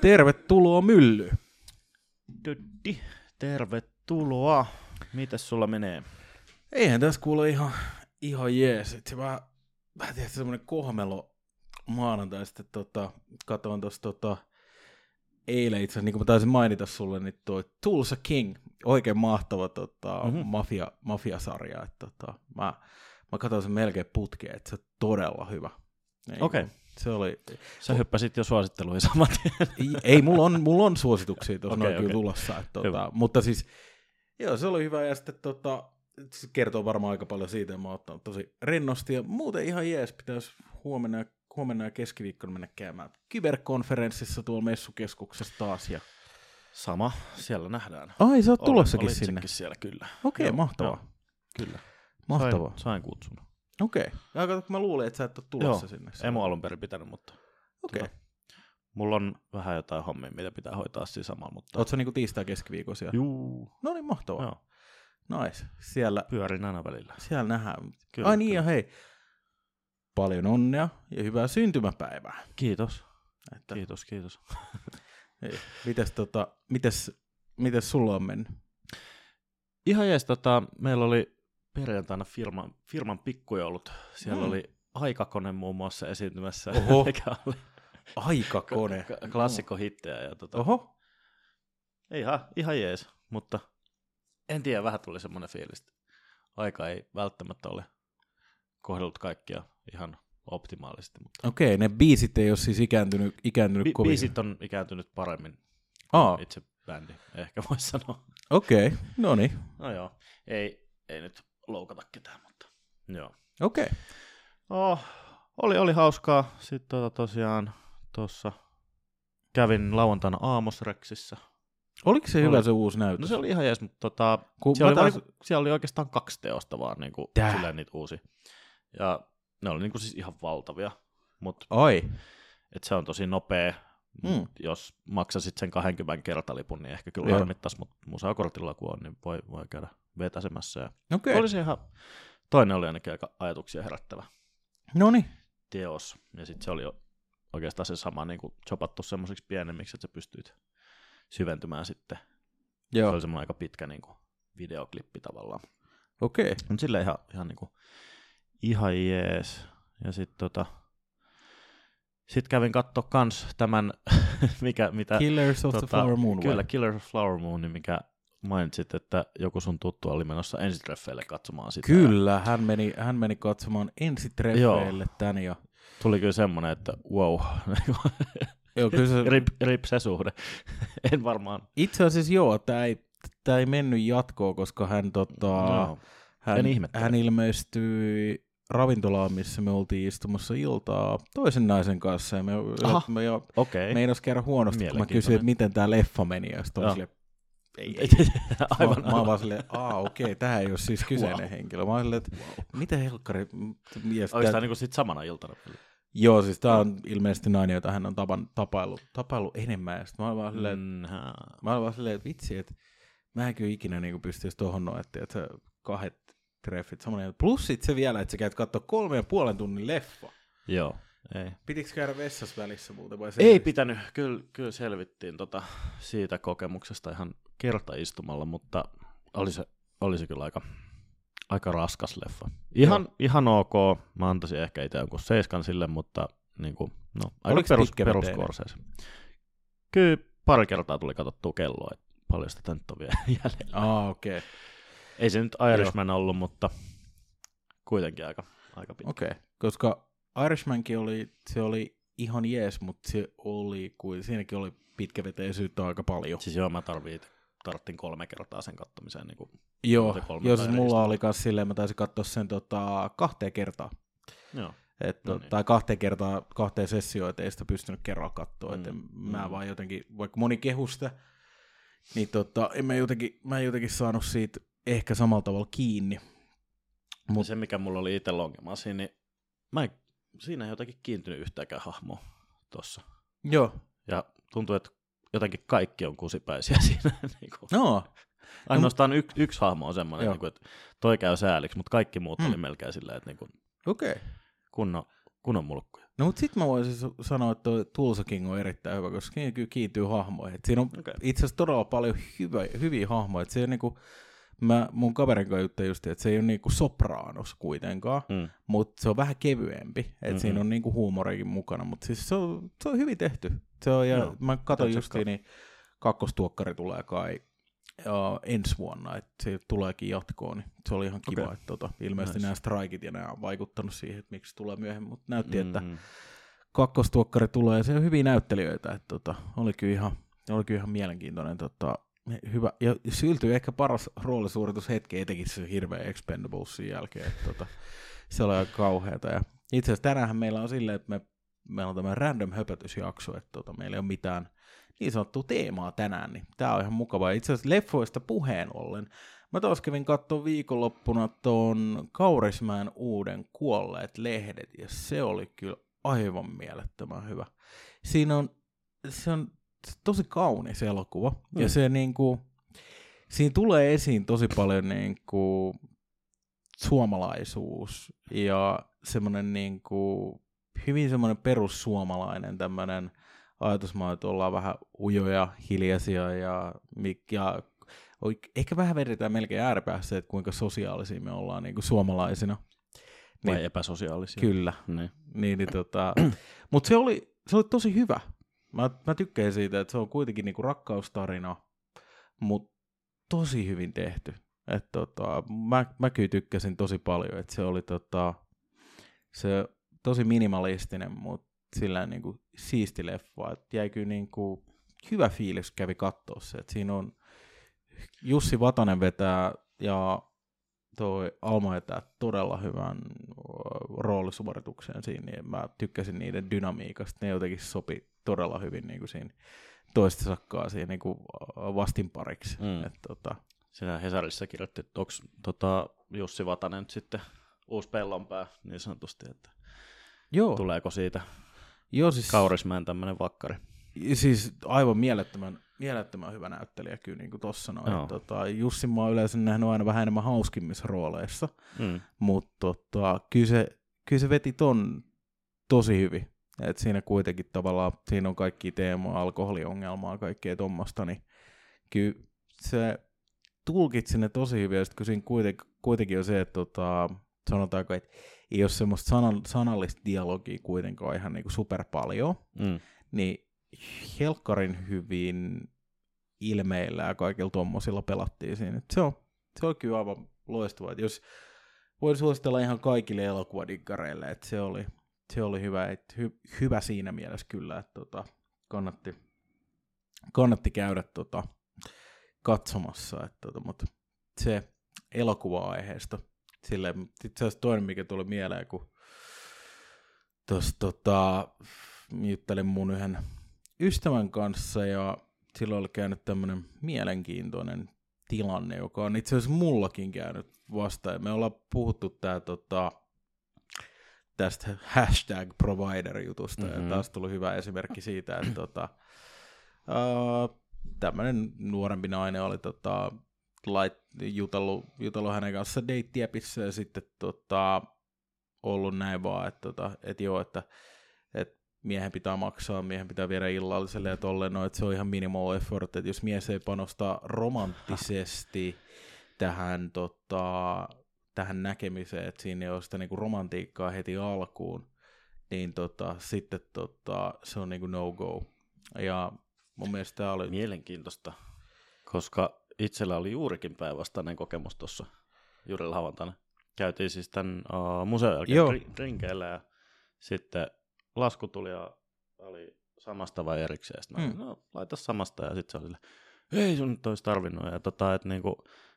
Tervetuloa mylly. Döddi, tervetuloa. Mitäs sulla menee? Eihän tässä kuule ihan, ihan jees. Et se vähän, vähän tietysti semmoinen kohmelo maanantai sitten tota, katoin tuossa tota, eilen itse asiassa, niin kuin mä taisin mainita sulle, niin toi Tulsa King, oikein mahtava tota, Mhm. mm-hmm. mafia, mafiasarja. Et, tota, mä, mä katsoin sen melkein putkeen, että se on todella hyvä. Niin Okei. kuin, Se oli, Sä hyppäsit jo suositteluihin saman tien. ei, mulla, on, mulla on suosituksia tuossa okay, kyllä okei. tulossa. Että, Hyvä. mutta siis, joo, se oli hyvä ja sitten tota, se kertoo varmaan aika paljon siitä, että mä oon ottanut tosi rennosti ja muuten ihan jees, pitäisi huomenna, huomenna ja keskiviikkona mennä käymään kyberkonferenssissa tuolla messukeskuksessa taas. Ja... Sama, siellä nähdään. Ai, sä oot tulossakin sinne. siellä, kyllä. Okei, Joo, mahtavaa. joo, Kyllä. Mahtavaa. Sain, sain kutsun. Okei. Ja kato, mä luulin, että sä et ole tulossa Joo, sinne. Emo alun perin pitänyt, mutta Okei. tota, mulla on vähän jotain hommia, mitä pitää hoitaa siinä samalla, mutta... Oot sä niinku tiistai keskiviikon siellä? Juu, No niin, mahtavaa. joo, Nice. Siellä, pyörin aina välillä. siellä nähdään. Kyllä, Ai niin, kyllä. ja hei. Paljon onnea ja hyvää syntymäpäivää. Kiitos, Että, kiitos, kiitos. Ei. Mites, tota, mites, mites sulla on mennyt? Ihan jees, tota, meillä oli perjantaina firman, firman pikkujoulut. Siellä Mm. oli aikakone muun muassa esiintymässä, Oho. mikä oli Aikakone. klassikkohittejä. Ja tota, Oho. ihan, ihan jees, mutta en tiedä, vähän tuli semmoinen fiilis, aika ei välttämättä ole kohdellut kaikkia ihan optimaalisesti. Mutta Okei, ne biisit ei ole siis ikääntynyt, ikääntynyt bi- kovin. biisit on ikääntynyt paremmin Aa, itse bändi, ehkä voisi sanoa. okei. No niin. No joo, ei, ei nyt loukata ketään, mutta joo. Okei. Oh, oli, oli hauskaa. Sitten tota tosiaan tuossa kävin lauantaina Aamosreksissä. Oliko se Oli. hyvä se uusi näytös? No se oli ihan jees, mutta tota, Kun siellä, oli, taas- vaan, siellä oli oikeastaan kaksi teosta vaan niin kuin, silleen niitä uusi. Ja ne oli niin kuin, siis ihan valtavia, mutta Ai. et se on tosi nopea. Mm. Jos maksasit sen 20 kertalipun, niin ehkä kyllä harmittaisi, mutta musakortilla kun on, niin voi, voi käydä vetäsemässä. Ja Okei. Oli se ihan, toinen oli ainakin aika ajatuksia herättävä. No niin. teos. Ja sitten se oli jo oikeastaan se sama niin kuin chopattu semmoisiksi pienemmiksi, että sä pystyit syventymään sitten. Se Joo. oli semmoinen aika pitkä niin kuin videoklippi tavallaan. Okei. Mutta silleen ihan, ihan, niin kuin, ihan jees. Ja sitten tota, sit kävin katsoa kans tämän, mikä, mitä... Killers of the Flower Moon. vai? Kyllä, Killers of Flower Moon, mikä mainitsit, että joku sun tuttu oli menossa ensitreffeille katsomaan sitä. Kyllä, hän meni, hän meni katsomaan ensitreffeille tän ja... Tuli kyllä semmoinen, että wow, Joo, kyllä se, rip, rip se suhde. en varmaan. itse asiassa joo, tämä ei, tää ei mennyt jatkoon, koska hän, tota, No, hän, hän ilmestyi ravintolaan, missä me oltiin istumassa iltaa toisen naisen kanssa. Ja me, Aha. me jo Okei. meinas käydä huonosti, kun mä kysyin, että miten tämä leffa meni. Ja sitten Joo. Ei, ei. Aivan. Mä, mä oon vaan silleen, aa okei, okay, tämä ei ole siis kyseinen Wow. henkilö. Mä oon silleen, että mitä helkkari. Sit Oliko tää- tämä niinku sit samana iltana? Joo, siis tää on ilmeisesti nainen, jota hän on tapan, tapaillut, tapaillut enemmän. Ja sit mä oon vaan silleen. Mm, mä oon vaan silleen, että vitsi, että mä en kyllä ikinä niinku pystyisi tohon noin, että, että kahdet treffit samoin. Plus sit se vielä, että sä käyt katsoa kolme ja puolen tunnin leffa. Joo, ei. Pitikö käydä vessassa välissä muuten vai? Ei pitänyt, kyllä, kyllä selvittiin tota, siitä kokemuksesta ihan kertaistumalla, mutta oli se, oli se kyllä aika, aika raskas leffa. Ihan, ihan ok, mä antaisin ehkä itse jonkun seiskan sille, mutta niin kuin, no, aika Oliko perus, peruskorseis. Kyllä pari kertaa tuli katsottua kelloa, että paljon sitä nyt on vielä jäljellä. Aa, okei. Okay. Ei se nyt Irishman ollut, mutta kuitenkin aika, aika pitkä. Okei, okay. koska Irishmankin oli, se oli ihan jees, mutta se oli, kuin, siinäkin oli pitkäveteisyyttä aika paljon. Siis joo, mä tarviin, tarvittiin kolme kertaa sen kattomiseen. Niin kuin, Joo, joo siis mulla oli kans silleen, mä taisin katsoa sen tota, kahteen kertaan. joo. Et, No no niin. Tai kahteen kertaan, kahteen sessioon, et ei sitä pystynyt kerralla katsoa. Mm, Mm, mä mm. vaan jotenkin, vaikka moni kehusta, niin tota, en mä jotenkin, mä en jotenkin saanut siitä ehkä samalla tavalla kiinni. Mut. Se, mikä mulla oli itse ongelma siinä, niin mä en, siinä ei jotenkin kiintynyt yhtäkään hahmoa tossa. Joo, Ja tuntuu, että jotenkin kaikki on kusipäisiä siinä. niin kuin. no, Ainoastaan y, yksi hahmo on semmoinen, niin kuin, että toi käy sääliksi, mutta kaikki muut Mm. oli melkein silleen, että niin kuin, okei. Okay. kunnon, kunnon mulkkuja. No mutta sitten mä voisin sanoa, että Tulsa King on erittäin hyvä, koska siinä kyllä kiintyy hahmoihin. Et siinä on Okei. itse asiassa todella paljon hyvä, hyviä hahmoja. Et se on niinku, mä mun kaverin kanssa juttelin just, että se ei ole niinku sopraanos kuitenkaan, Mm. mutta se on vähän kevyempi. Että Mhm. siinä on niinku huumorikin mukana, mutta siis se on, se on hyvin tehty. Se on, ja Joo, mä katsoin justiin, niin kakkostuokkari tulee kai uh, ensi vuonna, että se tuleekin jatkoon, niin se oli ihan kiva, Okei. että tota, ilmeisesti Nice. nämä strikit ja nämä on vaikuttanut siihen, että miksi tulee myöhemmin, mutta näytti, että Mm. kakkostuokkari tulee ja se on hyviä näyttelijöitä, että tota, oli, kyllä ihan, oli kyllä ihan mielenkiintoinen tota, hyvä, ja syltyi ehkä paras roolisuoritus hetki, etenkin se hirveä Expendablesin jälkeen, että tota, se oli aika kauheata, ja itse asiassa tänäänhän meillä on silleen, että me, meillä on tämä random höpötysjakso, että tota, meillä ei ole mitään niin sanottua teemaa tänään, niin tämä on ihan mukavaa. Itse asiassa leffoista puheen ollen, mä taas kävin katsoa viikonloppuna tuon Kaurismäen uuden Kuolleet lehdet, ja se oli kyllä aivan mielettömän hyvä. Siinä on, se on tosi kaunis elokuva, mm. ja se niinku, siinä tulee esiin tosi paljon niinku suomalaisuus ja semmoinen niinku, hyvin semmoinen perussuomalainen tämmöinen ajatusmaa, että ollaan vähän ujoja, hiljaisia ja, ja ehkä vähän vedetään melkein ääripäässä, että kuinka sosiaalisia me ollaan niin kuin suomalaisina. Vai Niin, epäsosiaalisia. kyllä. Niin. Niin, niin tota, Mutta se oli, se oli tosi hyvä. Mä, mä tykkään siitä, että se on kuitenkin niinku rakkaustarina, mutta tosi hyvin tehty. Et tota, mä, mä kyllä tykkäsin tosi paljon, että se oli tota, se tosi minimalistinen, mutta sillä niinku siisti leffa. Et jäi kyllä niinku hyvä fiilis kävi katsoa se. Et siinä on Jussi Vatanen vetää ja toi Alma vetää todella hyvän ö, roolisuorituksen siinä, niin mä tykkäsin niiden dynamiikasta. Ne jotenkin sopi todella hyvin niin kuin siinä toista sakkaa siihen niin kuin vastinpariksi. Mm. Et, tota, Siinä Hesarissa kirjoitti, että onko tota, Jussi Vatanen nyt sitten uusi pellonpää niin sanotusti, että joo, tuleeko siitä joo siis, Kaurismäen tämmöinen vakkari. siis aivan mielettömän, mielettömän hyvä näyttelijä kyllä niin kuin tossa noin. Tota, Jussi mä oon yleensä nähnyt aina vähän enemmän hauskimmissa rooleissa, Mm. mutta tota, kyllä, se, kyllä se veti ton tosi hyvin. Et siinä kuitenkin tavallaan, siinä on kaikki teemaa, alkoholiongelmaa, kaikkea tuommoista, niin kyllä se tulkitsi ne tosi hyvin, ja sitten kun siinä kuitenkin, kuitenkin on se, että tota, sanotaanko, että ei ole semmoista sanan, sanallista dialogia kuitenkaan ihan niinku super paljon, Mm. niin helkkarin hyvin ilmeillä ja kaikilla tuommoisilla pelattiin siinä. Et se on, se on kyllä aivan loistavaa. Jos voin suositella ihan kaikille elokuvadiggareille, että se oli, se oli hyvä, et hy, hyvä siinä mielessä kyllä, että tota, kannatti, kannatti käydä tota, katsomassa. Et tota, mutta se elokuva-aiheesta, sille itse asiassa toinen, mikä tuli mieleen, kun tuossa tota, juttelin mun yhden ystävän kanssa ja silloin oli käynyt tämmöinen mielenkiintoinen tilanne, joka on itse asiassa mullakin käynyt vastaan. Me ollaan puhuttu tää, tota, tästä hashtag provider-jutusta mm-hmm. Mhm. ja taas tuli hyvä esimerkki siitä, että tota, uh, tämmöinen nuorempi nainen oli tota, lait, jutellut, jutellut hänen kanssa deittiäpissä ja sitten tota, ollut näin vaan, että, tota, että joo, että miehen pitää maksaa, miehen pitää viedä illalliselle ja tolleen, no, että se on ihan minimal effort, että jos mies ei panosta romanttisesti tähän, tota, tähän näkemiseen, että siinä ei ole sitä niinku romantiikkaa heti alkuun, niin tota, sitten tota, se on niinku no-go. Ja mun mielestä tämä oli... Mielenkiintoista, koska itsellä oli juurikin päinvastainen kokemus tuossa juuri lauantaina. Käytiin siis tämän uh, museon jälkeen drinkeillä ja sitten lasku tuli ja oli samasta vai erikseen. Sitten mm. Mm. no laita samasta ja sitten se oli sille, ei sun nyt olisi tarvinnut. Ja tota, että niinku,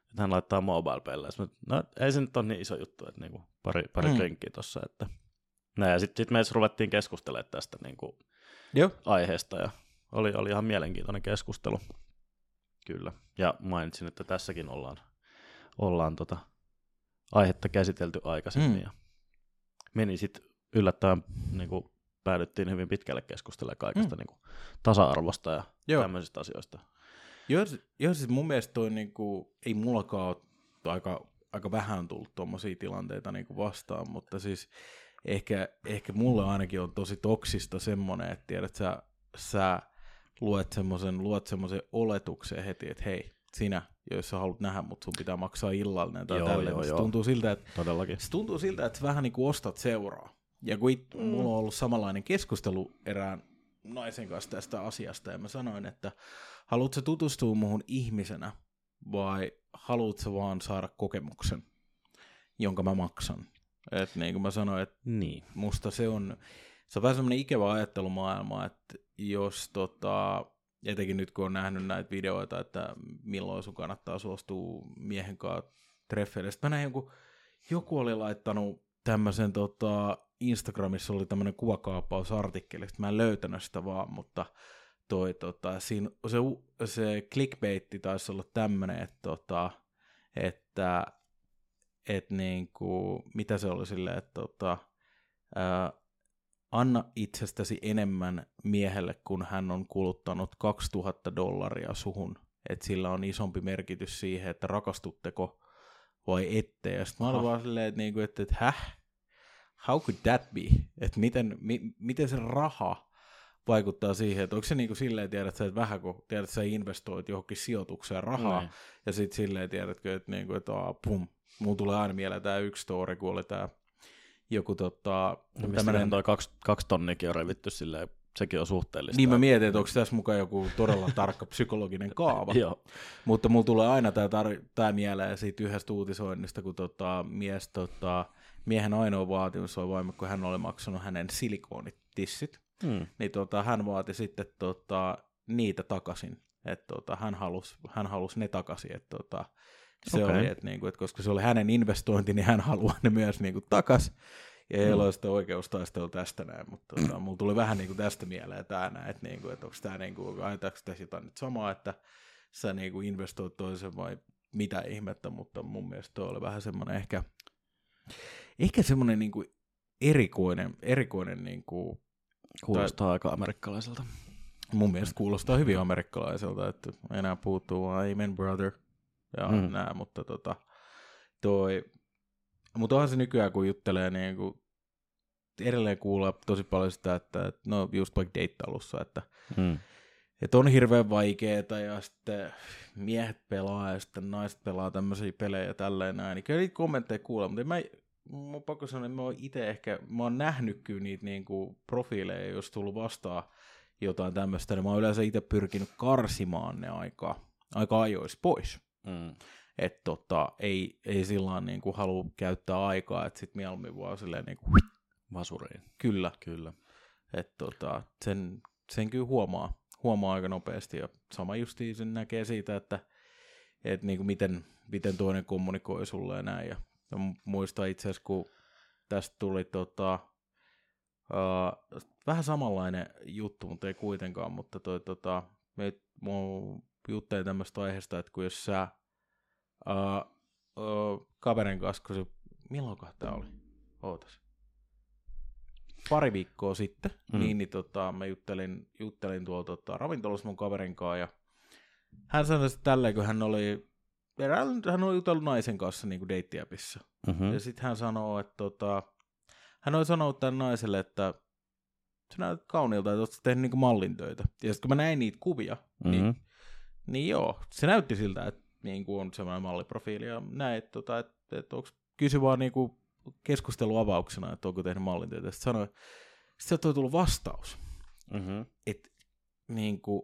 että hän laittaa mobile paylle. No ei se nyt ole niin iso juttu, että niinku pari, pari mm. Drinkkiä tuossa. Että... No, ja sitten sit me edes ruvettiin keskustelemaan tästä niinku, Joo. aiheesta ja oli, oli ihan mielenkiintoinen keskustelu. Kyllä. Ja mainitsin, että tässäkin ollaan, ollaan tota aihetta käsitelty aikaisemmin Mm. ja meni sitten yllättäen niin kuin päädyttiin hyvin pitkälle keskustelemaan kaikesta Mm. niin kuin tasa-arvosta ja Joo. tämmöisistä asioista. Joo, joo, siis mun mielestä toi niinku, ei mullakaan ole aika, aika vähän tullut tuommoisia tilanteita niinku vastaan, mutta siis ehkä, ehkä mulle ainakin on tosi toksista semmoinen, että tiedät, sä, sä luet semmoisen luot semmoisen oletuksen heti, että hei, sinä, jos sä haluat nähdä, mutta sun pitää maksaa illallinen tai Joo, tälleen. joo, se joo. tuntuu siltä, että Todellakin. se tuntuu siltä, että sä vähän niin kuin ostat seuraa. Ja kun it, mm. mulla on ollut samanlainen keskustelu erään naisen kanssa tästä asiasta, ja mä sanoin, että haluatko tutustua muuhun ihmisenä, vai haluatko vaan saada kokemuksen, jonka mä maksan? Et niin kuin mä sanoin, että Niin. musta se on, se on vähän semmoinen ikävä ajattelumaailma, että jos tota, etenkin nyt kun on nähnyt näitä videoita, että milloin sun kannattaa suostua miehen kanssa treffeille. Sitten mä näin joku, joku oli laittanut tämmöisen tota, Instagramissa oli tämmöinen kuvakaappausartikkeli, mä en löytänyt sitä vaan, mutta toi, tota, siinä, se, se clickbaitti taisi olla tämmöinen, että, tota, että et niinku, mitä se oli silleen, että tota, ää, anna itsestäsi enemmän miehelle, kun hän on kuluttanut 2000 dollaria suhun. Että sillä on isompi merkitys siihen, että rakastutteko vai ette. Ja sitten mä olin Aha. vaan silleen, että, niinku, että, että häh? How could that be? Että miten, mi, miten se raha vaikuttaa siihen, että onko se niinku silleen, tiedät sä, että vähän kun tiedät, sä investoit johonkin sijoitukseen rahaa, Niin. ja sitten silleen, tiedätkö, että, niinku, että aa, pum, mulla tulee aina mieleen tämä yksi story, kun oli tämä joku tota, Tämmöinen toi kaksi, kaksi tonnikin on revitty silleen, sekin on suhteellista. Niin mä mietin, että onko tässä mukaan joku todella tarkka psykologinen kaava. Joo. Mutta mulla tulee aina tämä tar- tää mieleen siitä yhdestä uutisoinnista, kun tota, mies, tota, miehen ainoa vaatimus oli vain, kun hän oli maksanut hänen silikoonitissit, Hmm. niin tota, hän vaati sitten tota, niitä takaisin. Että tota, hän halusi hän halus ne takaisin. Että tota, se Okei. oli, että niinku, et koska se oli hänen investointi, niin hän haluaa ne myös niinku takaisin. Ja ei Mm. ole sitä oikeustaistelua tästä näin, mutta tota, mulla tuli vähän niinku tästä mieleen tämä näin, että niinku, et onko tämä niinku, tässä jotain nyt samaa, että sä niinku investoit toisen vai mitä ihmettä, mutta mun mielestä toi oli vähän semmoinen ehkä, ehkä semmoinen niinku erikoinen, erikoinen niinku, Kuulostaa aika amerikkalaiselta. mun mielestä kuulostaa hyvin amerikkalaiselta, että enää puuttuu amen brother ja mm. Mm. nää, mutta tota, toi, mutta onhan se nykyään, kun juttelee, niin kuin, edelleen kuulla tosi paljon sitä, että, no just vaikka deittailussa, että, Hmm. että on hirveän vaikeeta ja sitten miehet pelaa ja sitten naiset pelaa tämmöisiä pelejä ja tälleen näin, niin kyllä niitä kommentteja kuulla, mutta en mä, mun pakko sanoa, että mä oon itse ehkä, mä oon nähnyt kyllä niitä niinku profiileja, jos tullut vastaan jotain tämmöistä, niin mä oon yleensä itse pyrkinyt karsimaan ne aika, aika ajoissa pois. Hmm. Että tota, ei, ei sillä niin kuin halua käyttää aikaa, että sitten mieluummin vaan silleen niin kuin, Vasuriin. kyllä, Kyllä. että tota, sen, sen kyllä huomaa, huomaa aika nopeasti ja sama justiin sen näkee siitä, että et niin kuin miten, miten toinen kommunikoi sulle ja näin. Ja, ja mu- muistan itse asiassa, kun tästä tuli tota, uh, vähän samanlainen juttu, mutta ei kuitenkaan, mutta toi, tota, me mä juttelin tämmöistä aiheesta, että kun jos sä uh, uh, kaverin kanssa, kun se, milloinkohan tämä oli? Ootas pari viikkoa sitten, Mm. niin, niin tota, mä juttelin, juttelin tuolla tota, ravintolassa mun kaverin kanssa, ja hän sanoi sitten tälleen, kun hän oli, erään, hän oli jutellut naisen kanssa niin deittiäpissä, Mm-hmm. ja sitten hän sanoo, että tota, hän oli sanonut tämän naiselle, että sä näytät kauniilta, että oot tehnyt niin mallin töitä. Ja sitten kun mä näin niitä kuvia, mm-hmm. niin, Mm-hmm. niin joo, se näytti siltä, että niin kuin on semmoinen malliprofiili, ja näin, että, tota, että, että onko kysy vaan niin kuin keskusteluavauksena, että onko tehnyt mallin töitä. Sitten sanoi, sitten toi tullut vastaus, Mm-hmm. että niin kuin,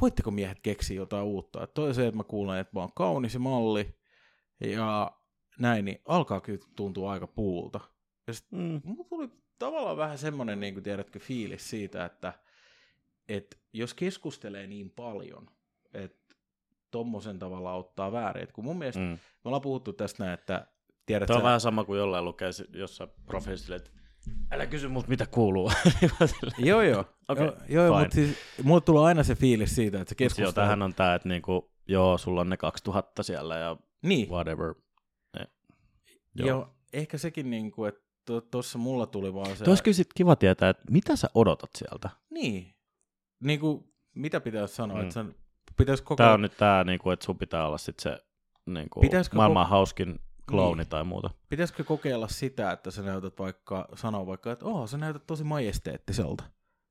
voitteko miehet keksiä jotain uutta? Että toi se, että mä kuulen, että mä oon kaunis malli, ja näin, niin alkaa kyllä tuntua aika puulta. Ja sit Mm. mulla tuli tavallaan vähän semmoinen, niin kuin tiedätkö, fiilis siitä, että, että jos keskustelee niin paljon, että tommosen tavalla ottaa väärin. Et kun mun mielestä, mm. Me ollaan puhuttu tästä näin, että tiedät Tämä on sä- vähän sama kuin jollain lukee jossain profiilissa, että älä kysy multa mitä kuuluu. Joo, joo. Okei, joo, joo mutta siis, mulle tulee aina se fiilis siitä, että se Joo, keskustelu... tämähän on tämä, että niinku, joo, sulla on ne 2000 siellä ja Niin, whatever. Ne. joo. joo. ehkä sekin, niin kuin, että tuossa mulla tuli vaan se... Tuo olisi kyllä sit kiva tietää, että mitä sä odotat sieltä. Niin. Niin kuin, mitä pitäisi sanoa, Mm. että sen pitäisi koko Tämä on nyt tämä, niinku, että sun pitää olla sit se niinku, Pitäisikö maailman hauskin klouni Niin. tai muuta. Pitäisikö kokeilla sitä, että sä näytät vaikka, sanoa vaikka, että oh, sä näytät tosi majesteettiselta.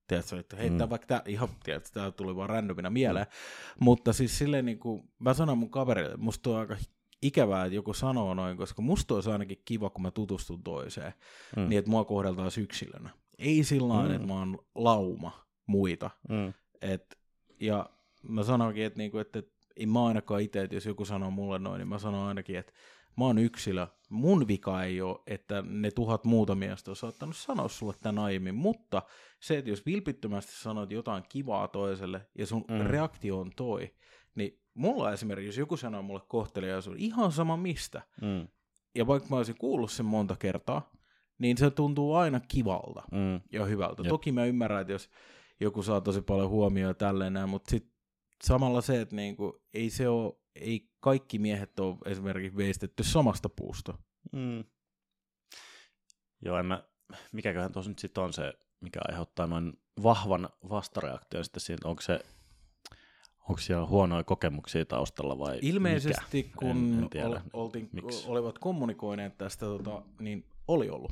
Tiedätkö, että heittää Mm. vaikka tää, ihan, tiedätkö, tää tuli vaan randomina mieleen. Mm. Mutta siis silleen niin kuin, mä sanon mun kaverille, musta on aika ikävää, että joku sanoo noin, koska musta olisi ainakin kiva, kun mä tutustun toiseen, Mm. niin että mua kohdeltaan yksilönä. Ei sillä Mm. että mä oon lauma muita. Mm. Et, ja mä sanoinkin, että, niinku, että, että en mä ainakaan itse, että jos joku sanoo mulle noin, niin mä sanon ainakin, että mä oon yksilö. Mun vika ei ole, että ne tuhat muuta miestä on saattanut sanoa sulle tämän aiemmin, mutta se, että jos vilpittömästi sanot jotain kivaa toiselle ja sun Mm. reaktio on toi, niin mulla esimerkiksi, jos joku sanoo mulle kohteliaisuus, ihan sama mistä, Mm. ja vaikka mä olisin kuullut sen monta kertaa, niin se tuntuu aina kivalta Mm. ja hyvältä. Jep. Toki mä ymmärrän, että jos joku saa tosi paljon huomioon tälleen näin, mutta sit samalla se, että niinku, ei se ole, ei kaikki miehet ole esimerkiksi veistetty samasta puusta. Mm. Joo, en mä, mikäköhän tuossa nyt sitten on se, mikä aiheuttaa noin vahvan vastareaktion sitten siinä, onko se, onko siellä huonoja kokemuksia taustalla vai Ilmeisesti mikä? kun En- en tiedä. ol, oltiin, Miksi? olivat kommunikoineet tästä, tota, niin oli ollut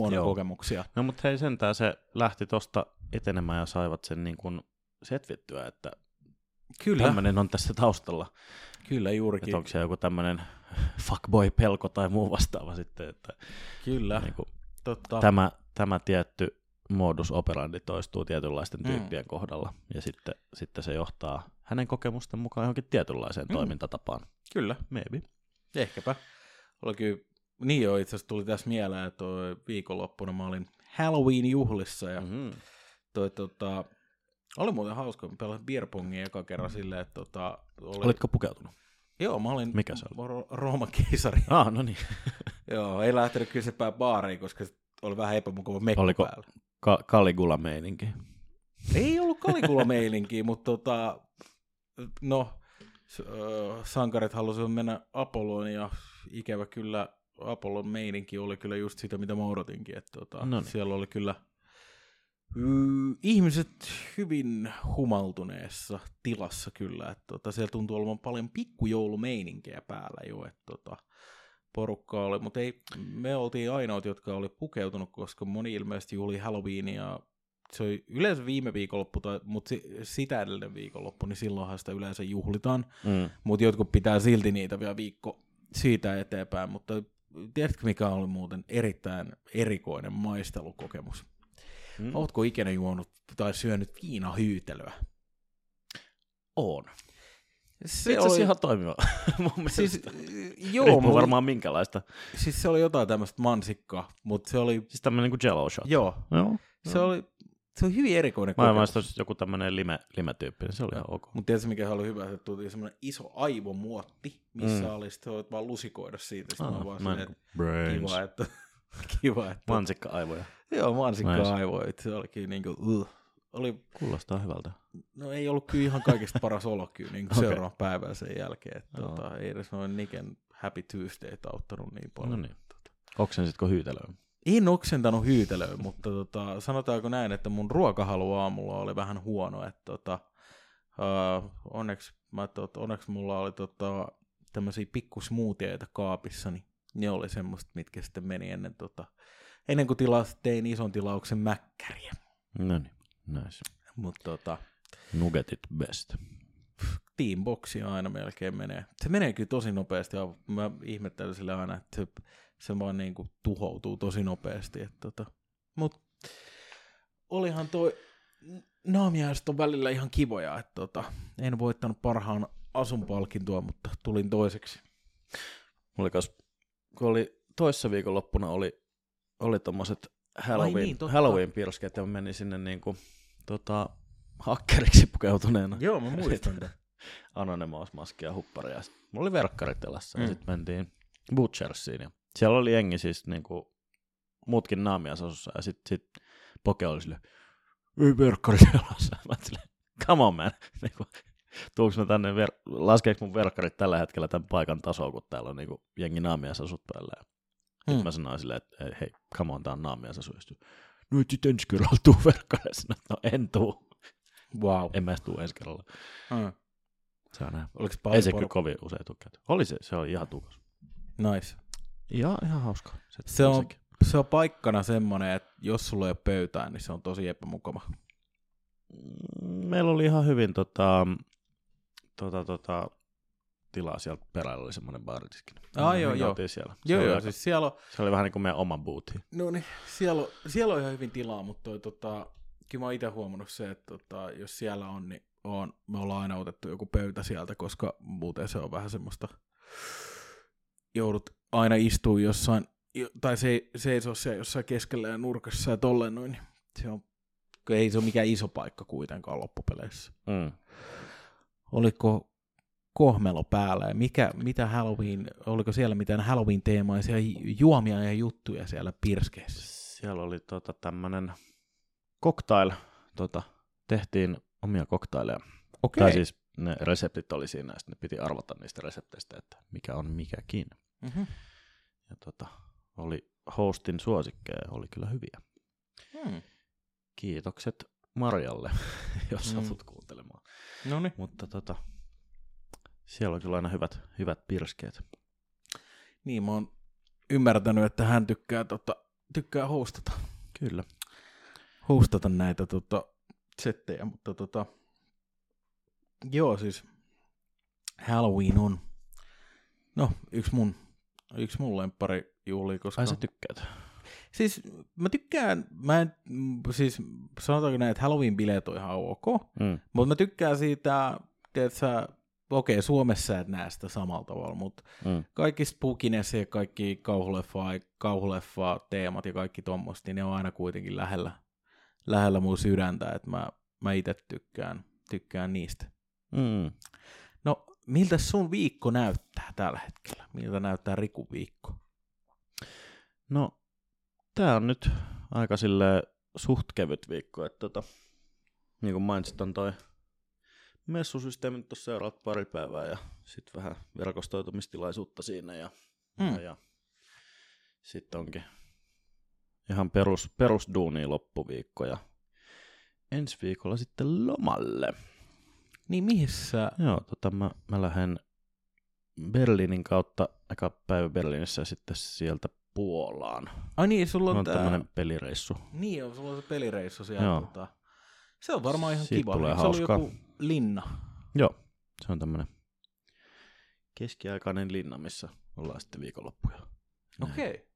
huonoja Joo. kokemuksia. No mutta hei sentään se lähti tosta etenemään ja saivat sen niin kuin setvittyä, että Kyllä, tämmöinen on tässä taustalla. kyllä juurikin. Että onko se joku tämmöinen fuckboy-pelko tai muu vastaava sitten, että Kyllä, niin kuin, totta. tämä, tämä tietty modus operandi toistuu tietynlaisten Mm. tyyppien kohdalla, ja sitten, sitten se johtaa hänen kokemusten mukaan johonkin tietynlaiseen Mm. toimintatapaan. Kyllä. Maybe. Ehkäpä. Oli kyllä, niin joo, itse asiassa tuli tässä mieleen, että viikonloppuna mä olin Halloween-juhlissa ja Mm-hmm. toi, tota, oli muuten hauska, mä pelasin beerpongia eka kerran silleen, että tota, oli, Olitko pukeutunut? joo, mä olin Mikä se oli? Ro- Rooman keisari. Ah, no niin. joo, ei lähtenyt kysepään baariin, koska oli vähän epämukava mekko Oliko- päällä. Ka- Caligula-meininki. Ei ollut kalikula meilinkiä, mutta tota, no, sankarit halusivat mennä Apolloon ja ikävä kyllä Apollon meininki oli kyllä just sitä, mitä mä odotinkin. Että tota, Noniin. siellä oli kyllä ihmiset hyvin humaltuneessa tilassa kyllä. Että tota, siellä tuntuu olevan paljon pikkujoulumeininkiä päällä jo. Että tota, porukkaa oli, mutta ei, me oltiin ainoat, jotka oli pukeutunut, koska moni ilmeisesti juhli Halloweenia se oli yleensä viime viikonloppu, tai, mutta si, sitä edellinen viikonloppu, niin silloinhan sitä yleensä juhlitaan, Mm. mutta jotkut pitää silti niitä vielä viikko siitä eteenpäin, mutta tiedätkö mikä oli muuten erittäin erikoinen maistelukokemus? Mm. Ootko ikinä juonut tai syönyt viinahyytelöä? On. Se Itse asiassa ihan toimiva. Mun mielestä. siis, Siis, joo, Riippuu mulla- varmaan minkälaista. siis se oli jotain tämmöistä mansikkaa, mutta se oli, Siis tämmöinen niin jello shot. joo, Joo. se oli, se oli hyvin erikoinen Mä en kokemus. olisi joku tämmöinen lime, limetyyppi, niin se oli ihan ok. Mutta tiedätkö mikä oli hyvä, että tuli semmoinen iso aivomuotti, missä Mm. oli sitten voit vaan lusikoida siitä. Sitten Ah, mä vaan mä silleen, että Brains. kiva, että, kiva, että Mansikka-aivoja. joo, mansikkaa Nice. nice. aivoja. Se olikin niinku, uh. oli, Kuulostaa hyvältä. no ei ollut kyllä ihan kaikista paras olo kyllä niin okay. seuraavan päivän sen jälkeen. Että, tota, ei edes noin Niken Happy Tuesday auttanut niin paljon. No niin. Oksensitko hyytelöön? En oksentanut hyytelöön, mutta tota, sanotaanko näin, että mun ruokahalu aamulla oli vähän huono. Että tota, uh, onneksi, mä, tot, onneksi mulla oli tota, tämmöisiä pikkusmoothieita kaapissa, niin ne oli semmoista, mitkä sitten meni ennen, tota, ennen kuin tilas, tein ison tilauksen mäkkäriä. No niin. Nice. Mutta tota, Nuggetit best. teamboxia aina melkein menee. Se menee kyllä tosi nopeasti. ja Mä ihmettelen sille aina, että se, se vaan niin kuin tuhoutuu tosi nopeasti. Että tota. Mut olihan toi naamiaiset on välillä ihan kivoja. Että tota, en voittanut parhaan asun palkintoa, mutta tulin toiseksi. Mulla kas, kun oli toissa viikonloppuna oli, oli tommoset Halloween, niin, niin, totta. Halloween pirskeet ja mä menin sinne niinku, tota, hakkeriksi pukeutuneena. Joo, mä muistan tämän. Anonymous-maskia ja hupparia. Mulla oli verkkarit telassa mm. ja sitten mentiin Butchersiin. Ja siellä oli jengi siis niinku, muutkin naamiasasussa ja sitten sit Poke oli silleen, ei verkkarit telassa. Mä silleen, come on man. niinku, tuuks mä tänne, ver- laskeeko mun verkkarit tällä hetkellä tämän paikan tasoa, kun täällä on niinku jengi naamiasasut päällä. Ja Hmm. mm. mä sanoin silleen, että hei, come on, tää on naamiasasu. Ja sit, No et sit ensi kerralla tuu verkkareissa. No en tuu. Wow. En mä edes tuu ensi kerralla. Mm. Se on näin. Oliko Ei paljon se kyllä kovin usein tuu käyty. Oli se, se oli ihan tukas. Nice. Ja ihan hauska. Se on, sekin. se on paikkana semmoinen, että jos sulla ei ole pöytää, niin se on tosi epämukava. Meillä oli ihan hyvin tota, tota, tota, tilaa sieltä perällä, oli semmoinen baaritiskin. Aa, Me joo, joo. Siellä. Se, Joo, oli joo, siis siellä on, se oli vähän niin kuin meidän oma boothi. no niin, siellä on, siellä on ihan hyvin tilaa, mutta toi, tota, kyllä mä oon itse huomannut se, että tota, jos siellä on, niin on, me ollaan aina otettu joku pöytä sieltä, koska muuten se on vähän semmoista, joudut aina istuu jossain, jo- tai se, seisoo siellä jossain keskellä ja nurkassa ja tolleen noin, niin se on, ei se ole mikään iso paikka kuitenkaan loppupeleissä. Mm. Oliko kohmelo päällä ja mikä, mitä Halloween, oliko siellä mitään Halloween-teemaisia juomia ja juttuja siellä pirskeissä? Siellä oli tota, tämmöinen cocktail, tota, tehtiin omia cocktaileja. Okei. Tai siis ne reseptit oli siinä, ja sitten ne piti arvata niistä resepteistä, että mikä on mikäkin. Mm-hmm. Ja tota, oli hostin suosikkeja, oli kyllä hyviä. Hmm. Kiitokset Marjalle, jos Mm. satut kuuntelemaan. No niin. Mutta tota, siellä on kyllä aina hyvät, hyvät pirskeet. Niin, mä oon ymmärtänyt, että hän tykkää, tota, tykkää hostata, Kyllä. hostata näitä tota, settejä, mutta tota, joo siis Halloween on, no yksi mun, yksi mun lemppari juhli, koska... Ai sä tykkäät? Siis mä tykkään, mä en, mm, siis sanotaanko näin, että Halloween-bileet on ihan ok, Mm. mutta mä tykkään siitä, että sä, okei, Suomessa et näe sitä samalla tavalla, mutta Mm. kaikki spookiness ja kaikki kauhuleffa, kauhuleffa teemat ja kaikki tommoista, niin ne on aina kuitenkin lähellä, lähellä mun sydäntä, että mä, mä itse tykkään, tykkään niistä. Mm. No, miltä sun viikko näyttää tällä hetkellä? Miltä näyttää Rikun viikko? No, tää on nyt aika sille suht kevyt viikko, että tota, niin kuin mainitsit, on toi messusysteemi tuossa seuraavat pari päivää ja sitten vähän verkostoitumistilaisuutta siinä ja, Mm. ja, ja sitten onkin ihan perus, perusduunia loppuviikko ja ensi viikolla sitten lomalle. Niin missä? Joo, tota mä, mä lähden Berliinin kautta, eka päivä Berliinissä ja sitten sieltä Puolaan. Ai niin, sulla on, On tää... tämmönen pelireissu. Niin on, sulla on se pelireissu siellä. Joo. Tota... Se on varmaan ihan Siitä kiva. tulee se hauskaa. joku linna. Joo, se on tämmönen keskiaikainen linna, missä ollaan sitten viikonloppuja. Okei. Okay.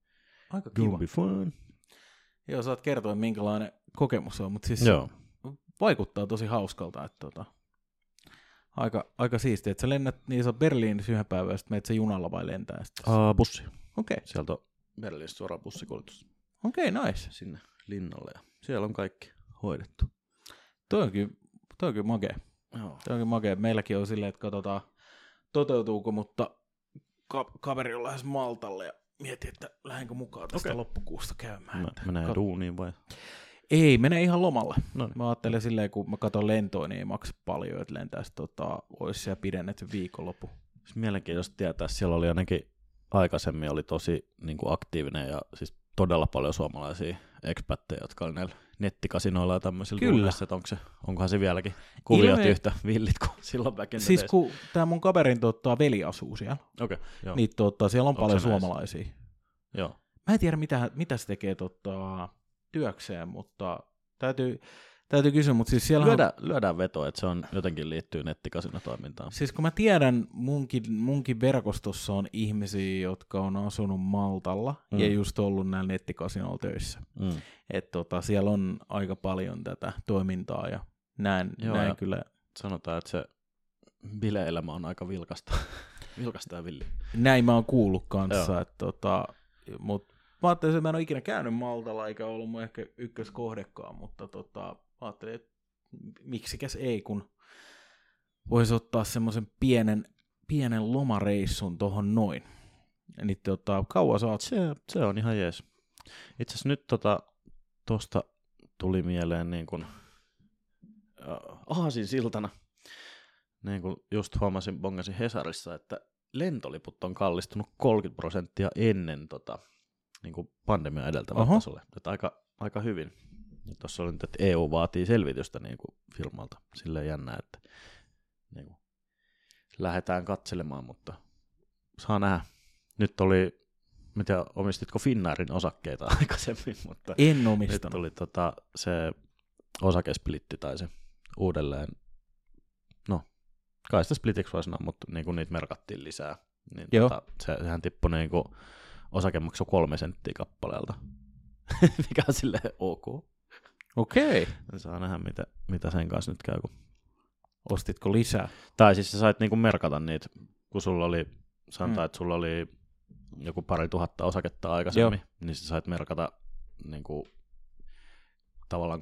Aika kiva. be fun. Joo, saat kertoa minkälainen kokemus on, mutta siis Joo. vaikuttaa tosi hauskalta. Että tota, aika, aika siistiä, että sä lennät niin sä oot Berliinissä yhden päivän ja sitten menet se junalla vai lentää sitten. Uh, bussi. Okei, Sieltä on Berliinistä suoraan bussikuljetus okei, nice. sinne linnalle ja siellä on kaikki hoidettu. Toi on kyllä, toi on kyllä makea. Joo. Toi on kyllä makea. Meilläkin on silleen, että katsotaan toteutuuko, mutta ka- kaveri on lähes Maltalle ja mietin, että lähdenkö mukaan tästä Okei. loppukuusta käymään. Mä, menee kat- duuniin vai? Ei, menee ihan lomalle. No niin. Mä ajattelen silleen, kun mä katson lentoa, niin ei maksa paljon, että lentäisi tota, olisi siellä pidennetty viikonloppu. Siis mielenkiintoista tietää, siellä oli ainakin aikaisemmin oli tosi niin kuin aktiivinen ja siis todella paljon suomalaisia expatteja, jotka oli näillä nettikasinoilla ja tämmöisillä Kyllä. duuneissa, että onko se, onkohan se vieläkin kuviot Ilme- yhtä villit kuin silloin back Siis days. kun tämä mun kaverin tota, veli asuu siellä, Okei, joo. niin tota, siellä on Onko paljon näissä? suomalaisia. joo. Mä en tiedä, mitä, mitä se tekee tota, työkseen, mutta täytyy, täytyy kysyä, mutta siis siellä Lyödään, lyödään veto, että se on jotenkin liittyy nettikasinotoimintaan. Siis kun mä tiedän, munkin, munkin verkostossa on ihmisiä, jotka on asunut Maltalla mm. Ja just ollut näillä nettikasinoilla töissä. Mm. Et tota, siellä on aika paljon tätä toimintaa ja näin, Joo, näin ja- kyllä. Sanotaan, että se bileelämä on aika vilkasta, vilkasta ja villi. Näin mä oon kuullut kanssa, että tota, mut mä ajattelin, että mä en ole ikinä käynyt Maltalla eikä ollut mun ehkä ykköskohdekaan, mutta tota, ajattelin, että miksikäs ei, kun voisi ottaa semmoisen pienen, pienen lomareissun tohon noin. Niin tota, kauan sä oot Se, se on ihan jees. Itse asiassa nyt tota, tosta tuli mieleen niin kuin, äh, aasin siltana, niin kuin just huomasin, bongasin Hesarissa, että lentoliput on kallistunut 30 prosenttia ennen tota, niin kuin pandemia edeltävällä Oho. tasolle. Että aika, aika hyvin. Ja tuossa oli nyt, että EU vaatii selvitystä niin kuin firmalta. Silleen jännää, että niin kuin, lähdetään katselemaan, mutta saa nähdä. Nyt oli tiedä, omistitko Finnairin osakkeita aikaisemmin, mutta En nyt omistanut. tuli tota, se osakesplitti tai se uudelleen, no kai sitä splitiksi voi sanoa, mutta niin kuin niitä merkattiin lisää, niin Joo. tota, se, sehän tippui niin kuin osakemaksu kolme senttiä kappaleelta, mikä on silleen ok. Okei. Okay. Saa nähdä, mitä, mitä sen kanssa nyt käy. Kun... Ostitko lisää? Tai siis sä sait niinku merkata niitä, kun sulla oli, sanotaan, Mm. että sulla oli joku pari tuhatta osaketta aikaisemmin, Joo. niin sä sait merkata niinku, tavallaan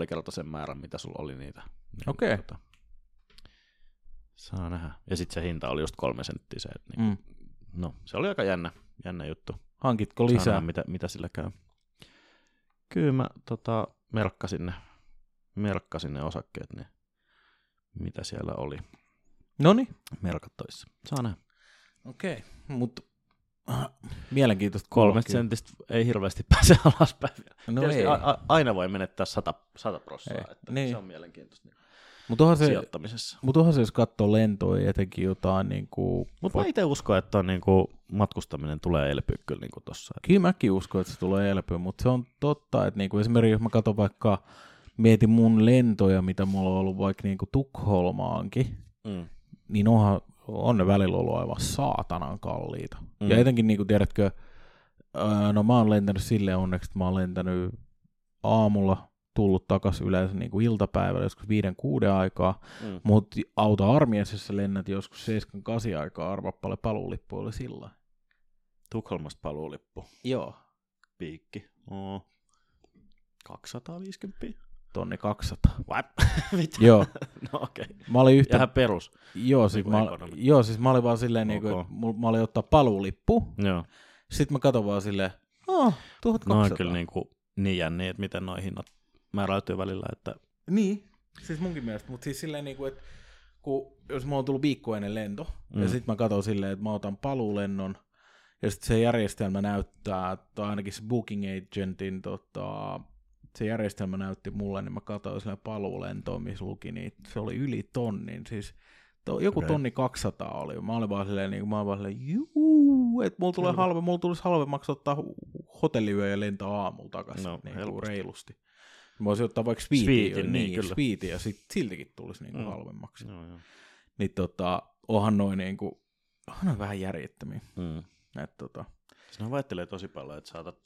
13,5 kertaisen määrän, mitä sulla oli niitä. Niin, Okei. Tota, saa nähdä. Ja sitten se hinta oli just kolme senttiä se, että niin, Mm. no se oli aika jännä, jännä juttu. Hankitko Saa lisää? nähdä, mitä, mitä sillä käy. Kyllä mä tota, merkkasin, ne, merkkasin ne osakkeet, niin mitä siellä oli Noni. merkattavissa. Saa nähdä. Okei. Mutta äh, mielenkiintoista Kolmesta kyllä. sentistä ei hirveästi pääse alaspäin. No Tietysti ei. a- aina voi menettää 100, 100 Ei. prosenttia, että Niin. se on mielenkiintoista niin Mutta onhan se, sijoittamisessa. mut onhan se, jos katsoo lentoja etenkin jotain niin kuin... Mutta mä itse uskon, että on niinku, matkustaminen tulee elpyä kyllä niinku tossa. Kyllä mäkin uskon, että se tulee elpyä, mutta se on totta, että niinku esimerkiksi jos mä katson vaikka, mietin mun lentoja, mitä mulla on ollut vaikka niinku Tukholmaankin, Mm. niin onhan, on ne välillä ollut aivan saatanan kalliita. Mm. Ja etenkin, niin kuin tiedätkö, no mä oon lentänyt silleen onneksi, että mä oon lentänyt aamulla, tullut takaisin yleensä niin kuin iltapäivällä, joskus viiden kuuden aikaa, Mm. mutta auto sä lennät joskus 7-8 aikaa, arvaa paljon paluulippu oli sillä. Tukholmasta paluulippu. Joo. Piikki. Oo. 250. Tonni 200. What? Mitä? Joo. no okei. Okay. Mä olin yhtä... Ihan perus. Joo, siis mä, joo, siis mä olin vaan silleen, niinku, Ok. että mul- mä olin ottaa paluulippu, Joo. sitten mä katson vaan silleen, oh, 1200. No on kyllä niinku, niin jänniä, että miten noi hinnat määräytyy välillä, että Niin, siis munkin mielestä, mutta siis silleen niinku, että kun, jos mulla on tullut viikko ennen lento, mm. ja sitten mä katson silleen, että mä otan paluulennon, ja sitten se järjestelmä näyttää, tai ainakin se booking agentin, tota, se järjestelmä näytti mulle, niin mä katsoin silleen paluulentoon, missä luki, niin se oli yli tonnin, siis to, joku Okei. tonni 200 oli. Mä olin vaan silleen, niin kuin, mä olin vaan silleen, juu, että mulla tulee halve, mulla tulisi halvemmaksi ottaa hotelliyö ja lentää aamulla takaisin No, niin kuin helposti. reilusti. Mä voisin ottaa vaikka Speedin, niin, niin, niin kyllä. Speedin, ja sit, siltikin tulisi niin kuin Mm. halvemmaksi. Joo, joo. Niin tota, onhan noin niin kuin, onhan noin vähän järjettömiä. Mm. Et, tota, Siinä vaihtelee tosi paljon, että saatat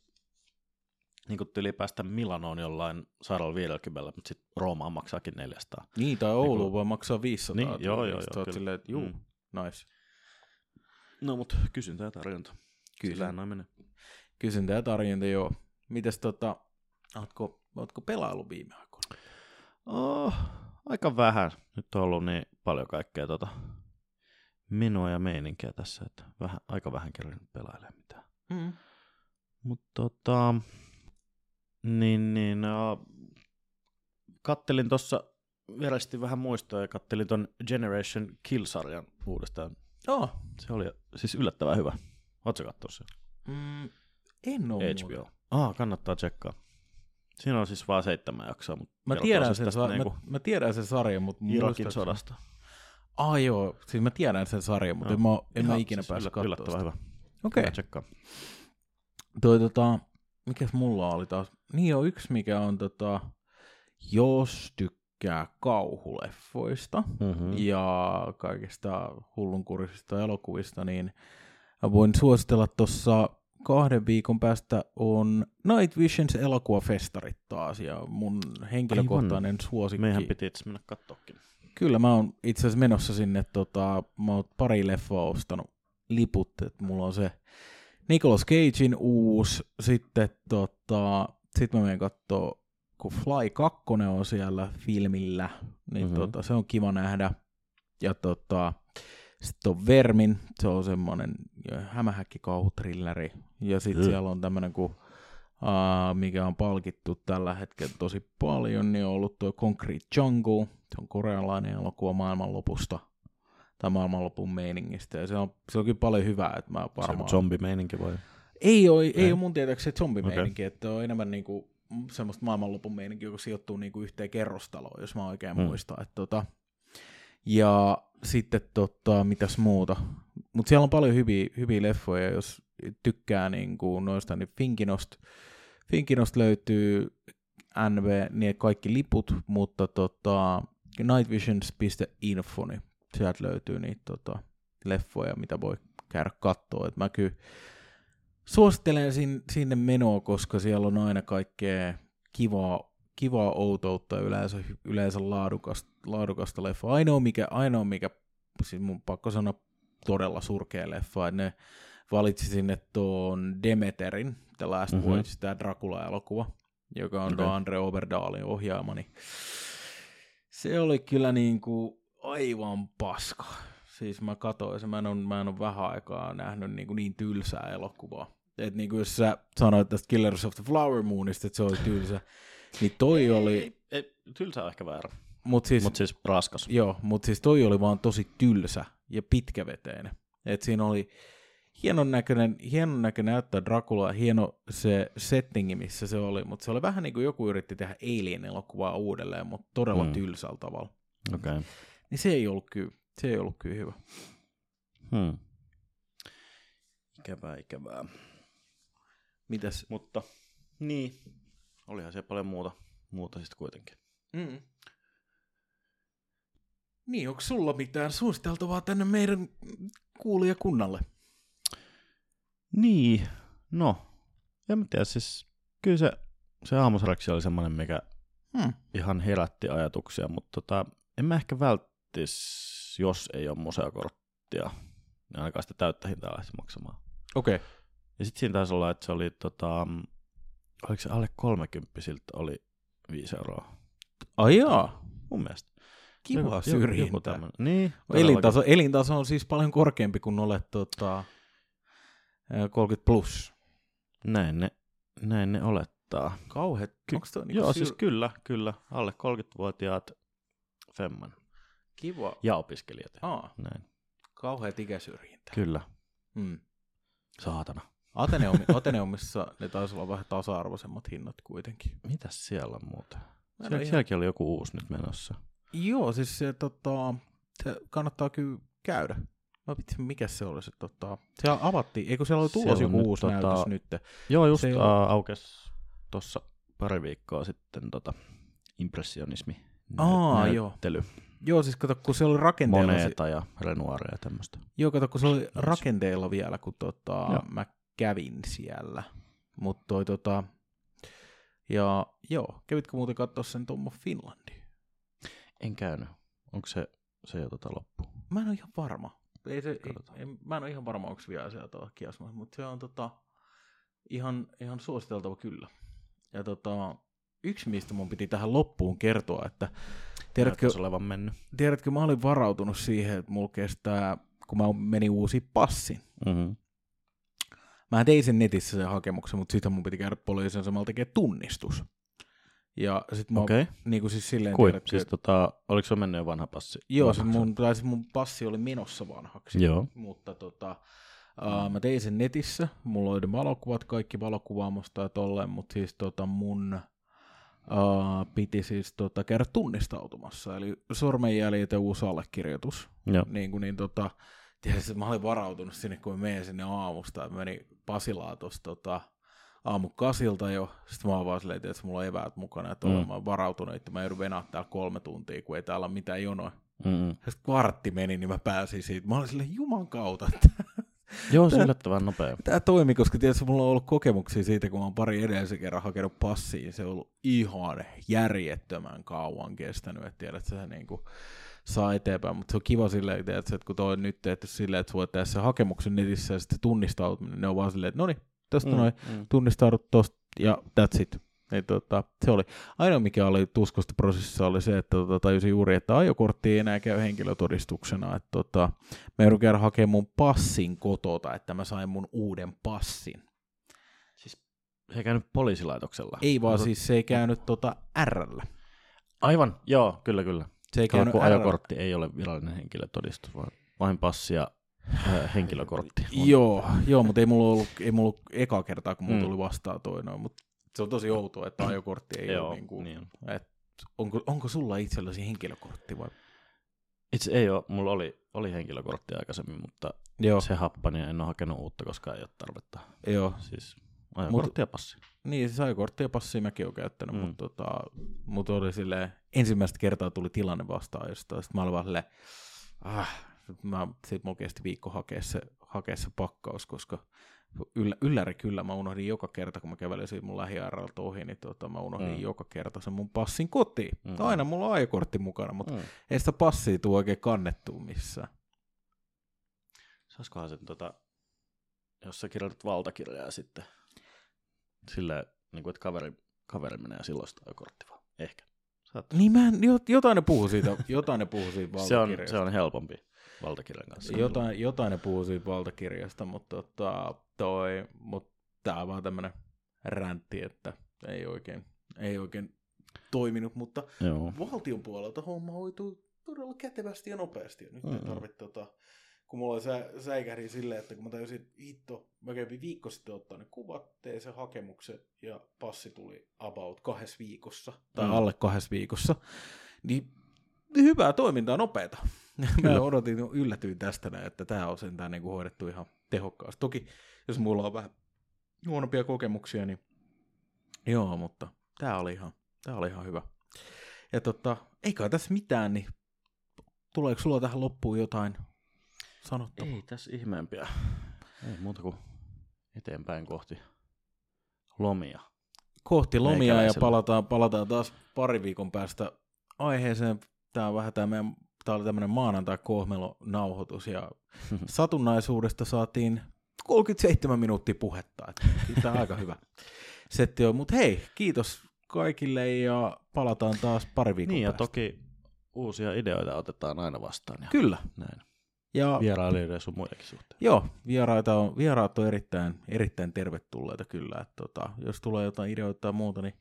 niin kuin tyli päästä Milanoon jollain 150, mutta sitten Roomaan maksaakin 400. niin, tai Oulu Niinku- voi maksaa 500. Niin, tyyliin, joo, joo, joo, silleen, että juu, mm. nice. No mutta kysyntä ja tarjonta. Kyllä. Sillähän noin menee. Kysyntä ja tarjonta, joo. Mites tota, ootko, ootko pelailu viime aikoina? Oh, aika vähän. Nyt on ollut niin paljon kaikkea tota menoa ja meininkiä tässä, että vähän, aika vähän kerran pelailee mitään. Mm. Mutta tota, niin, niin, uh, kattelin tuossa vieresti vähän muistoa ja kattelin ton Generation Kill-sarjan uudestaan. Oh. Se oli siis yllättävän hyvä. Oletko katsoa sen? Mm, en ole HBO. Ah, kannattaa tsekkaa. Siinä on siis vaan seitsemän jaksoa, mutta Mä tiedän, siis sen, sa- niinku mä, mä tiedän sen sarjan, mutta Irakin sodasta. Ah joo, siis mä tiedän sen sarjan, mutta Joo. en mä, en mä ikinä siis päässyt yllä- Yllättävän sitä. hyvä. Okei. Tsekkaa. Toi tota, mikäs mulla oli taas? Niin on yksi, mikä on tota, jos tykkää kauhuleffoista Mm-hmm. ja kaikista hullunkurisista elokuvista, niin voin suositella tuossa kahden viikon päästä on Night Visions elokuvafestarit taas ja mun henkilökohtainen suosikki. Meidän piti itse mennä katsoakin. Kyllä mä oon itse asiassa menossa sinne, tota, mä oon pari leffoa ostanut liput, että mulla on se Nicolas Cagein uusi, sitten tota, sit mä menen kattoo, kun Fly 2 on siellä filmillä, niin Mhm. mm-hmm. tota, se on kiva nähdä. Ja tota, sitten on Vermin, se on semmoinen hämähäkkikauhutrilleri. Ja sitten Mm. siellä on tämmöinen kuin Uh, mikä on palkittu tällä hetkellä tosi paljon, niin on ollut tuo Concrete Jungle. Se on korealainen elokuva maailmanlopusta tai maailmanlopun meiningistä. Ja se on, se on kyllä paljon hyvää, että mä Se varmaan... on zombimeininki vai? Ei ole, ei Ei. ole mun tietääkseni zombimeininki, okay. että on enemmän niinku semmoista maailmanlopun meininkiä, joka sijoittuu niinku yhteen kerrostaloon, jos mä oikein mm. muistan. Että tota, ja sitten tota, mitäs muuta. Mutta siellä on paljon hyviä, hyviä leffoja, jos, tykkää niin kuin noista, niin Finkinost, Finkinost löytyy NV, niin kaikki liput, mutta tota, nightvisions.info, niin sieltä löytyy niitä tota, leffoja, mitä voi käydä katsoa. Et mä kyllä suosittelen sin, sinne menoa, koska siellä on aina kaikkea kivaa, kivaa outoutta ja yleensä, yleensä laadukasta, laadukasta leffa. Ainoa mikä, ainoa mikä, siis mun pakko sanoa todella surkea leffa, että ne valitsi sinne tuon Demeterin, The Last mm-hmm. Voyage, tämä Dracula-elokuva, joka on okay. Andre Oberdaalin ohjaama, niin se oli kyllä niin kuin aivan paska. Siis mä katsoin, mä en ole, mä en ole vähän aikaa nähnyt niin, kuin niin tylsää elokuvaa. Et niin kuin jos sä sanoit tästä Killers of the Flower Moonista, että se oli tylsä, niin toi ei, oli... Ei, ei, tylsä on ehkä väärä. Mut siis, Mut siis raskas. Joo, mutta siis toi oli vaan tosi tylsä ja pitkäveteinen. Et siinä oli hienon näköinen, hienon näköinen näyttää Dracula, hieno se settingi, missä se oli, mutta se oli vähän niin kuin joku yritti tehdä Alien-elokuvaa uudelleen, mutta todella mm. tylsällä tavalla. Okay. Niin se ei ollut kyllä, se ei ollut kyllä hyvä. Hmm. Ikävää, ikävää. Mitäs? Mutta niin, olihan se paljon muuta, muuta sitten kuitenkin. Mm. Niin, onko sulla mitään suositeltavaa tänne meidän kuulijakunnalle? Niin, no, en mä tiedä, siis kyllä se, se aamusraksi oli semmoinen, mikä hmm. ihan herätti ajatuksia, mutta tota, en mä ehkä välttis, jos ei ole museokorttia, niin ainakaan sitä täyttä hintaa lähti maksamaan. Okei. Okay. Ja sitten siinä taisi olla, että se oli, tota, oliko se alle 30 siltä oli 5 euroa. Ai jaa. Mun mielestä. Kiva syrjintä. Niin, elintaso, elintaso on siis paljon korkeampi kuin olet tota, 30 plus. Näin ne, näin ne olettaa. Kauheet. Ky- niinku joo, syr- siis kyllä, kyllä. Alle 30-vuotiaat femman. Kiva. Ja opiskelijat. Aa. Näin. Kauheat ikäsyrjintä. Kyllä. Mm. Saatana. Ateneumi, Ateneumissa ne taisi olla vähän tasa-arvoisemmat hinnat kuitenkin. Mitäs siellä on muuta? Siellä, ihan... Sielläkin oli joku uusi nyt menossa. Joo, siis se, tota, se kannattaa kyllä käydä. No vitsi, mikä se oli se tota... Siellä avattiin, eikö siellä oli tulossa joku uusi tota... näytös nyt? Joo, just se uh, aukesi tuossa pari viikkoa sitten tota, impressionismi Aa, näyttely. Joo. Joo, siis kato, kun se oli rakenteella... Moneta ja Renoiria ja tämmöistä. Joo, kato, kun se oli rakenteella vielä, kun tota, mä kävin siellä. Mutta toi tota... Ja joo, kävitkö muuten katsoa sen Tommo Finlandi? En käynyt. Onko se, se jo tota loppu? Mä en ole ihan varma. Ei se, ei, ei, mä en ole ihan varma, onko vielä sieltä kiasmassa, mutta se on tota, ihan, ihan suositeltava kyllä. Ja tota, yksi, mistä mun piti tähän loppuun kertoa, että tiedätkö, olevan mennyt. tiedätkö, mä olin varautunut siihen, että mulla kestää, kun mä menin uusi passi. Mm-hmm. Mä tein sen netissä sen hakemuksen, mutta sitten mun piti käydä poliisin samalla tekee tunnistus. Ja sit mä okay. niin kuin siis silleen... Kui? Tiedät, siis tota, oliko se mennyt vanha passi? Joo, se mun, tai siis mun passi oli menossa vanhaksi. Joo. Mutta tota, uh, mä tein sen netissä, mulla oli valokuvat, kaikki valokuvaamosta ja tolleen, mutta siis tota mun uh, piti siis tota, käydä tunnistautumassa, eli sormenjäljet ja uusi allekirjoitus. Joo. Niin kuin, niin tota, tietysti mä olin varautunut sinne, kun mä menin sinne aamusta, ja meni Pasilaa tuossa tota, aamu kasilta jo. Sitten mä oon vaan silleen, että mulla on eväät mukana, että mm. olen varautunut, että mä joudun venaa täällä kolme tuntia, kun ei täällä ole mitään jonoa. Mm-mm. Sitten kvartti meni, niin mä pääsin siitä. Mä olin silleen, juman kautta. Joo, se yllättävän nopea. Tämä toimi, koska tietysti mulla on ollut kokemuksia siitä, kun mä oon pari edellisen kerran hakenut passiin. Se on ollut ihan järjettömän kauan kestänyt, että tiedät, että se niin kuin saa eteenpäin, mutta se on kiva silleen, että kun toi on nyt tehty silleen, että sä voit tehdä se hakemuksen netissä ja sitten tunnistautuminen, ne on vaan silleen, että no niin, tästä mm, noin, mm. tunnistaudut tosta ja that's it. Niin, tota, se oli. Ainoa mikä oli tuskosta prosessissa oli se, että tota, tajusin juuri, että ajokortti ei enää käy henkilötodistuksena. Että, tota, mä joudun käydä hakemaan mun passin kotota, että mä sain mun uuden passin. Siis se ei käynyt poliisilaitoksella? Ei vaan, Otat... siis se ei käynyt tota R-llä. Aivan, joo, kyllä kyllä. Se ei käynyt ajokortti ei ole virallinen henkilötodistus, vaan vain passi ja henkilökortti. On. Joo, joo, mutta ei mulla ollut, ei mulla ollut eka kertaa, kun mulla mm. tuli vastaan toi noin, mutta se on tosi outoa, että ajokortti ei joo, ole niin kuin, niin. että onko, onko sulla itselläsi henkilökortti vai? Itse ei ole, mulla oli, oli henkilökortti aikaisemmin, mutta Joo, se happani ja en ole hakenut uutta, koska ei ole tarvetta. joo. Siis ajokortti ja passi. Niin, siis ajokortti ja passi mäkin olen käyttänyt, Mm. mutta tota, mut oli silleen, ensimmäistä kertaa tuli tilanne vastaan jostain, sitten mä olin vaan silleen, ah, mä, sit mulla kesti viikko hakea se, hakea se pakkaus, koska yllä, ylläri kyllä mä unohdin joka kerta, kun mä kävelin siitä mun lähiairalta ohi, niin tota, mä unohdin Mm. joka kerta sen mun passin kotiin. Mm. Aina mulla on ajokortti mukana, mutta Mm. ei sitä passia tule oikein kannettua missään. Saisikohan sen tota, jos sä kirjoitat valtakirjaa ja sitten silleen, niin kuin, että kaveri, kaveri menee ja silloin sitä ajokortti vaan. Ehkä. Saat. Niin mä, en- jot- jotain ne puhuu siitä, jotain ne puhuu siitä Se on, se on helpompi valtakirjan kanssa. Jotain, jotain ne puhuu siitä valtakirjasta, mutta tota, toi, mut tää on vaan tämmönen räntti, että ei oikein, ei oikein toiminut, mutta Joo. valtion puolelta homma hoituu todella kätevästi ja nopeasti. Ja nyt. Mm. ei tarvitse tota, kun mulla oli sä, säikähdi silleen, että kun mä tajusin, että hitto, mä kävin viikko sitten ottaa ne kuvat, tein sen hakemuksen ja passi tuli about kahdessa viikossa, tai Mm. alle kahdessa viikossa, niin hyvää toimintaa, nopeeta. Mä odotin, yllätyin tästä näin, että tämä on sentään niin kuin hoidettu ihan tehokkaasti. Toki, jos mulla on vähän huonompia kokemuksia, niin joo, mutta tämä oli ihan, tää oli ihan hyvä. Ja tota, ei kai tässä mitään, niin tuleeko sulla tähän loppuun jotain sanottavaa? Ei tässä ihmeempiä. Ei muuta kuin eteenpäin kohti lomia. Kohti lomia ja palataan, palataan taas pari viikon päästä aiheeseen. Tämä on vähän tämä meidän, tämä oli tämmöinen maanantai-kohmelo-nauhoitus ja satunnaisuudesta saatiin 37 minuuttia puhetta. Tämä on aika hyvä setti on. Mutta hei, kiitos kaikille ja palataan taas pari viikon Niin ja päästä. toki uusia ideoita otetaan aina vastaan. Ja Kyllä. näin. Ja Vierailijoiden ja sun muidenkin suhteen. Joo, vieraita on, vieraat on erittäin, erittäin tervetulleita kyllä. Että tota, jos tulee jotain ideoita tai muuta, niin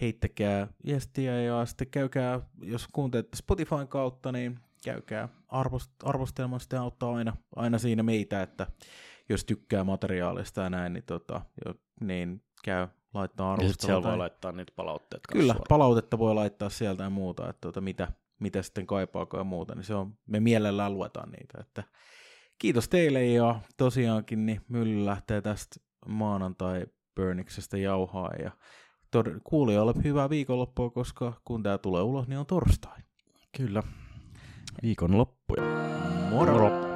heittäkää viestiä ja sitten käykää, jos kuuntelette Spotifyn kautta, niin käykää arvost, arvostelmaan, sitä auttaa aina, aina siinä meitä, että jos tykkää materiaalista ja näin, niin, tota, jo, niin käy laittaa Ja sitten arvostelua. siellä voi tai- laittaa niitä palautteet kanssa Kyllä, suoraan. palautetta voi laittaa sieltä ja muuta, että tota, mitä, mitä sitten kaipaako ja muuta, niin se on, me mielellään luetaan niitä. Että kiitos teille ja tosiaankin niin mylly lähtee tästä maanantai Burniksestä jauhaa ja tod- kuulijoille hyvää viikonloppua, koska kun tämä tulee ulos, niin on torstai. Kyllä. Viikon loppuja. Moro! Moro.